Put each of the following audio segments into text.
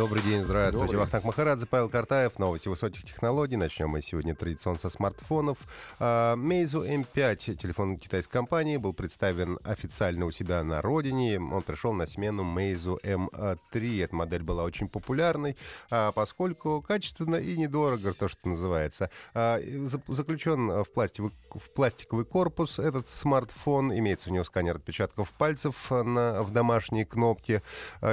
Добрый день, здравствуйте. Вахтанг Махарадзе, Павел Картаев. Новости высоких технологий. Начнем мы сегодня традиционно со смартфонов. А, Meizu M5, телефон китайской компании, был представлен официально у себя на родине. Он пришел на смену Meizu M3. Эта модель была очень популярной, а, поскольку качественно и недорого, то, что называется. А, заключен в пластиковый, в пластиковый корпус этот смартфон. Имеется у него сканер отпечатков пальцев на, в домашней кнопке.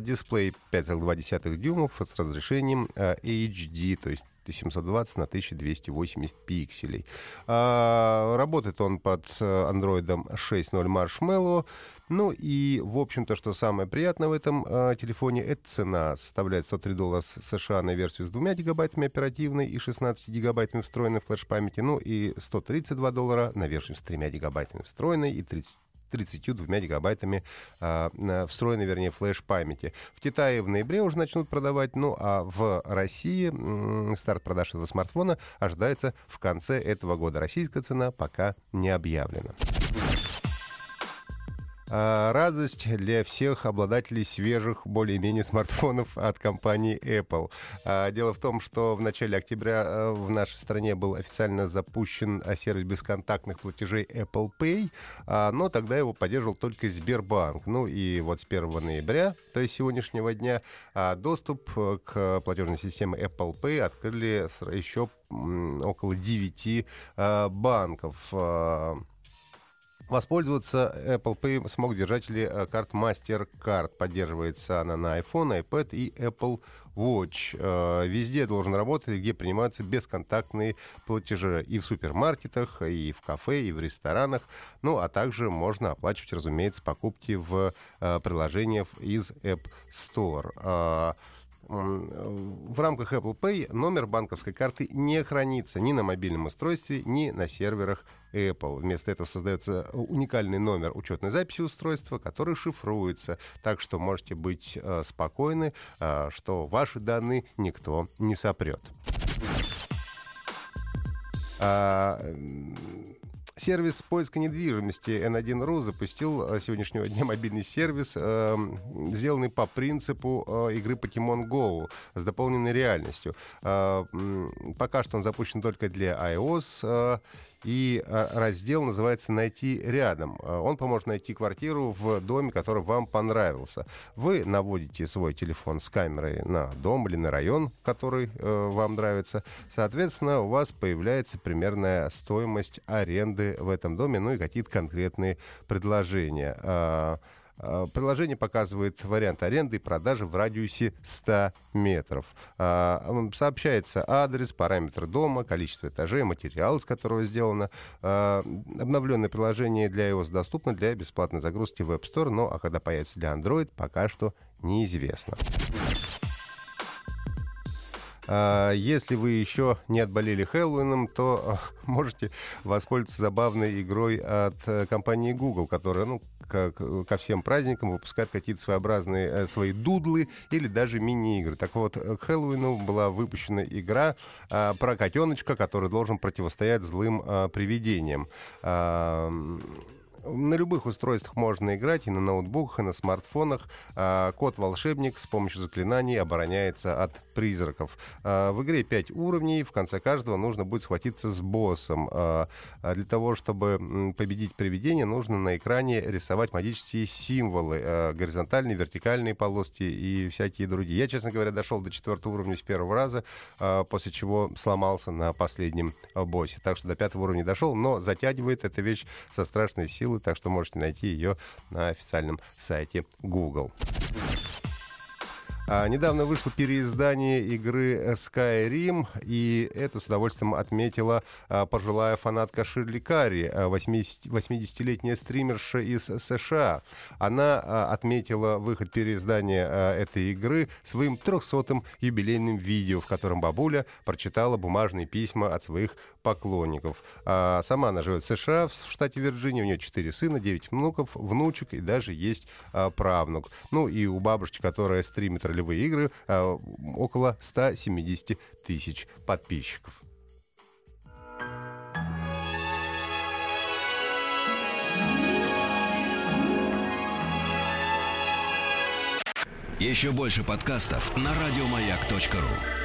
Дисплей 5,2 дюйма дюймов с разрешением э, HD, то есть 720 на 1280 пикселей. А, работает он под э, Android 6.0 Marshmallow. Ну и, в общем-то, что самое приятное в этом э, телефоне, это цена. Составляет 103 доллара США на версию с 2 гигабайтами оперативной и 16 гигабайтами встроенной флеш-памяти. Ну и 132 доллара на версию с 3 гигабайтами встроенной и 30 32 гигабайтами э, встроенной, вернее, флеш-памяти. В Китае в ноябре уже начнут продавать, ну а в России э, старт продаж этого смартфона ожидается в конце этого года. Российская цена пока не объявлена. А, радость для всех обладателей свежих, более-менее смартфонов от компании Apple. А, дело в том, что в начале октября э, в нашей стране был официально запущен э, сервис бесконтактных платежей Apple Pay, а, но тогда его поддерживал только Сбербанк. Ну и вот с 1 ноября, то есть сегодняшнего дня, доступ э, к платежной системе Apple Pay открыли еще около 9 банков. Воспользоваться Apple Pay смог держатели э, карт MasterCard. Поддерживается она на iPhone, iPad и Apple Watch. Э, везде должен работать, где принимаются бесконтактные платежи. И в супермаркетах, и в кафе, и в ресторанах. Ну, а также можно оплачивать, разумеется, покупки в э, приложениях из App Store в рамках Apple Pay номер банковской карты не хранится ни на мобильном устройстве, ни на серверах Apple. Вместо этого создается уникальный номер учетной записи устройства, который шифруется. Так что можете быть э, спокойны, э, что ваши данные никто не сопрет. А, Сервис поиска недвижимости N1.ru запустил э, сегодняшнего дня мобильный сервис, э, сделанный по принципу э, игры Pokemon Go с дополненной реальностью. Э, пока что он запущен только для iOS. И а, раздел называется «Найти рядом». А, он поможет найти квартиру в доме, который вам понравился. Вы наводите свой телефон с камерой на дом или на район, который э, вам нравится. Соответственно, у вас появляется примерная стоимость аренды в этом доме, ну и какие-то конкретные предложения. А, приложение показывает вариант аренды и продажи в радиусе 100 метров. А, сообщается адрес, параметры дома, количество этажей, материал, из которого сделано. А, обновленное приложение для iOS доступно для бесплатной загрузки в App Store, но а когда появится для Android, пока что неизвестно. А, если вы еще не отболели Хэллоуином, то а, можете воспользоваться забавной игрой от э, компании Google, которая, ну, как, ко всем праздникам выпускает какие-то своеобразные э, свои дудлы или даже мини-игры. Так вот, к Хэллоуину была выпущена игра а, про котеночка, который должен противостоять злым привидениям. На любых устройствах можно играть, и на ноутбуках, и на смартфонах. А, кот-волшебник с помощью заклинаний обороняется от призраков. А, в игре 5 уровней, в конце каждого нужно будет схватиться с боссом. А, для того, чтобы победить привидение, нужно на экране рисовать магические символы, горизонтальные, вертикальные полоски и всякие другие. Я, честно говоря, дошел до четвертого уровня с первого раза, после чего сломался на последнем боссе. Так что до пятого уровня дошел, но затягивает эта вещь со страшной силой так что можете найти ее на официальном сайте Google. А, недавно вышло переиздание игры Skyrim, и это с удовольствием отметила а, пожилая фанатка Ширли Карри, 80, 80-летняя стримерша из США. Она а, отметила выход переиздания а, этой игры своим 300-м юбилейным видео, в котором бабуля прочитала бумажные письма от своих поклонников. А, сама она живет в США, в штате Вирджиния, у нее 4 сына, 9 внуков, внучек и даже есть а, правнук. Ну и у бабушки, которая стримит ролевые игры, а, около 170 тысяч подписчиков. Еще больше подкастов на радиомаяк.ру.